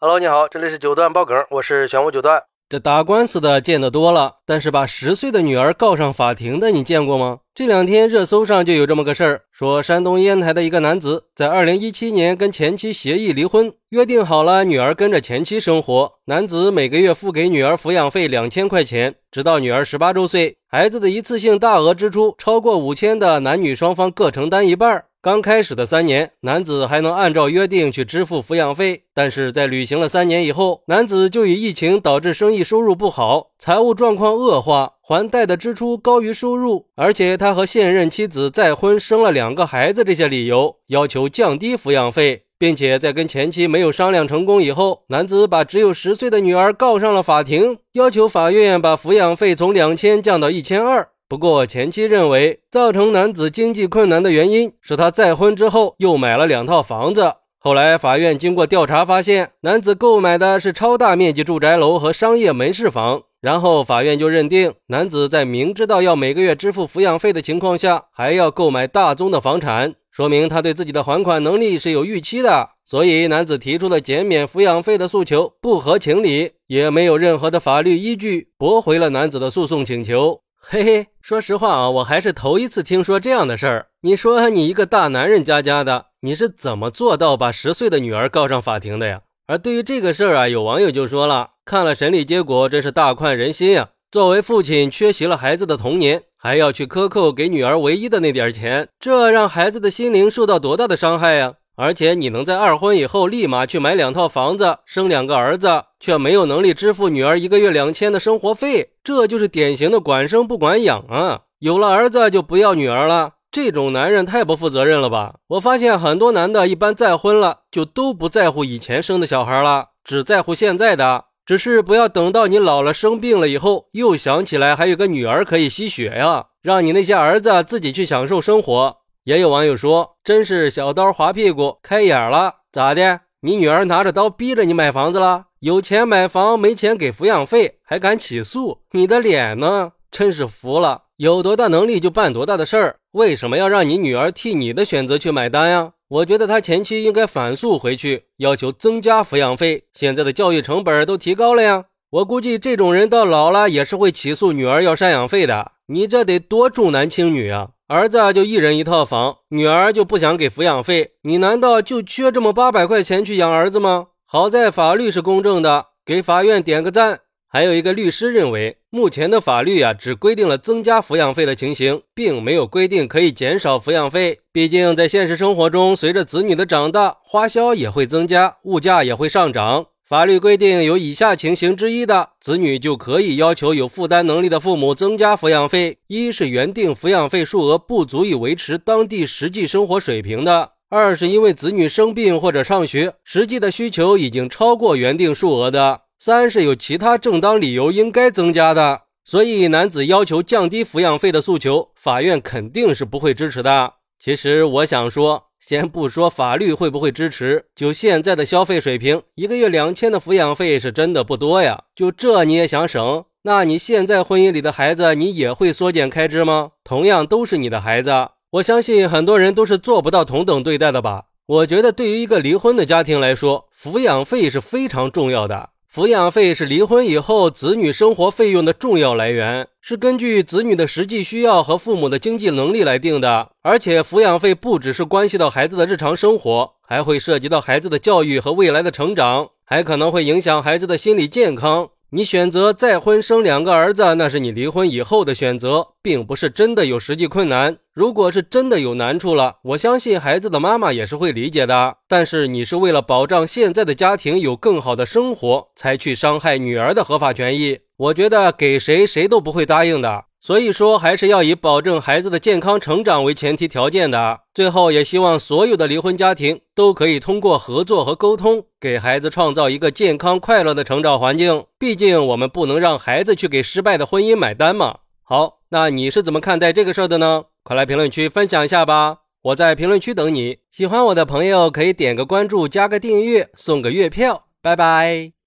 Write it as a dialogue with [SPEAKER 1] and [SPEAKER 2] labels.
[SPEAKER 1] Hello，你好，这里是九段爆梗，我是玄武九段。
[SPEAKER 2] 这打官司的见得多了，但是把十岁的女儿告上法庭的，你见过吗？这两天热搜上就有这么个事儿，说山东烟台的一个男子在二零一七年跟前妻协议离婚，约定好了女儿跟着前妻生活，男子每个月付给女儿抚养费两千块钱，直到女儿十八周岁，孩子的一次性大额支出超过五千的，男女双方各承担一半。刚开始的三年，男子还能按照约定去支付抚养费，但是在履行了三年以后，男子就以疫情导致生意收入不好，财务状况恶化，还贷的支出高于收入，而且他和现任妻子再婚生了两个孩子，这些理由要求降低抚养费，并且在跟前妻没有商量成功以后，男子把只有十岁的女儿告上了法庭，要求法院把抚养费从两千降到一千二。不过，前妻认为造成男子经济困难的原因是他再婚之后又买了两套房子。后来，法院经过调查发现，男子购买的是超大面积住宅楼和商业门市房。然后，法院就认定男子在明知道要每个月支付抚养费的情况下，还要购买大宗的房产，说明他对自己的还款能力是有预期的。所以，男子提出的减免抚养费的诉求不合情理，也没有任何的法律依据，驳回了男子的诉讼请求。嘿嘿，说实话啊，我还是头一次听说这样的事儿。你说你一个大男人家家的，你是怎么做到把十岁的女儿告上法庭的呀？而对于这个事儿啊，有网友就说了，看了审理结果，真是大快人心呀。作为父亲，缺席了孩子的童年，还要去克扣给女儿唯一的那点钱，这让孩子的心灵受到多大的伤害呀！而且你能在二婚以后立马去买两套房子，生两个儿子，却没有能力支付女儿一个月两千的生活费，这就是典型的管生不管养啊！有了儿子就不要女儿了，这种男人太不负责任了吧？我发现很多男的一般再婚了就都不在乎以前生的小孩了，只在乎现在的，只是不要等到你老了生病了以后，又想起来还有个女儿可以吸血呀，让你那些儿子自己去享受生活。也有网友说：“真是小刀划屁股，开眼了，咋的？你女儿拿着刀逼着你买房子了？有钱买房，没钱给抚养费，还敢起诉？你的脸呢？真是服了！有多大能力就办多大的事儿，为什么要让你女儿替你的选择去买单呀？我觉得他前妻应该反诉回去，要求增加抚养费。现在的教育成本都提高了呀，我估计这种人到老了也是会起诉女儿要赡养费的。你这得多重男轻女啊！”儿子就一人一套房，女儿就不想给抚养费，你难道就缺这么八百块钱去养儿子吗？好在法律是公正的，给法院点个赞。还有一个律师认为，目前的法律啊，只规定了增加抚养费的情形，并没有规定可以减少抚养费。毕竟在现实生活中，随着子女的长大，花销也会增加，物价也会上涨。法律规定有以下情形之一的子女就可以要求有负担能力的父母增加抚养费：一是原定抚养费数额不足以维持当地实际生活水平的；二是因为子女生病或者上学，实际的需求已经超过原定数额的；三是有其他正当理由应该增加的。所以，男子要求降低抚养费的诉求，法院肯定是不会支持的。其实，我想说。先不说法律会不会支持，就现在的消费水平，一个月两千的抚养费是真的不多呀。就这你也想省？那你现在婚姻里的孩子，你也会缩减开支吗？同样都是你的孩子，我相信很多人都是做不到同等对待的吧。我觉得对于一个离婚的家庭来说，抚养费是非常重要的。抚养费是离婚以后子女生活费用的重要来源，是根据子女的实际需要和父母的经济能力来定的。而且，抚养费不只是关系到孩子的日常生活，还会涉及到孩子的教育和未来的成长，还可能会影响孩子的心理健康。你选择再婚生两个儿子，那是你离婚以后的选择，并不是真的有实际困难。如果是真的有难处了，我相信孩子的妈妈也是会理解的。但是你是为了保障现在的家庭有更好的生活，才去伤害女儿的合法权益，我觉得给谁谁都不会答应的。所以说，还是要以保证孩子的健康成长为前提条件的。最后，也希望所有的离婚家庭都可以通过合作和沟通，给孩子创造一个健康快乐的成长环境。毕竟，我们不能让孩子去给失败的婚姻买单嘛。好，那你是怎么看待这个事儿的呢？快来评论区分享一下吧！我在评论区等你。喜欢我的朋友可以点个关注，加个订阅，送个月票。拜拜。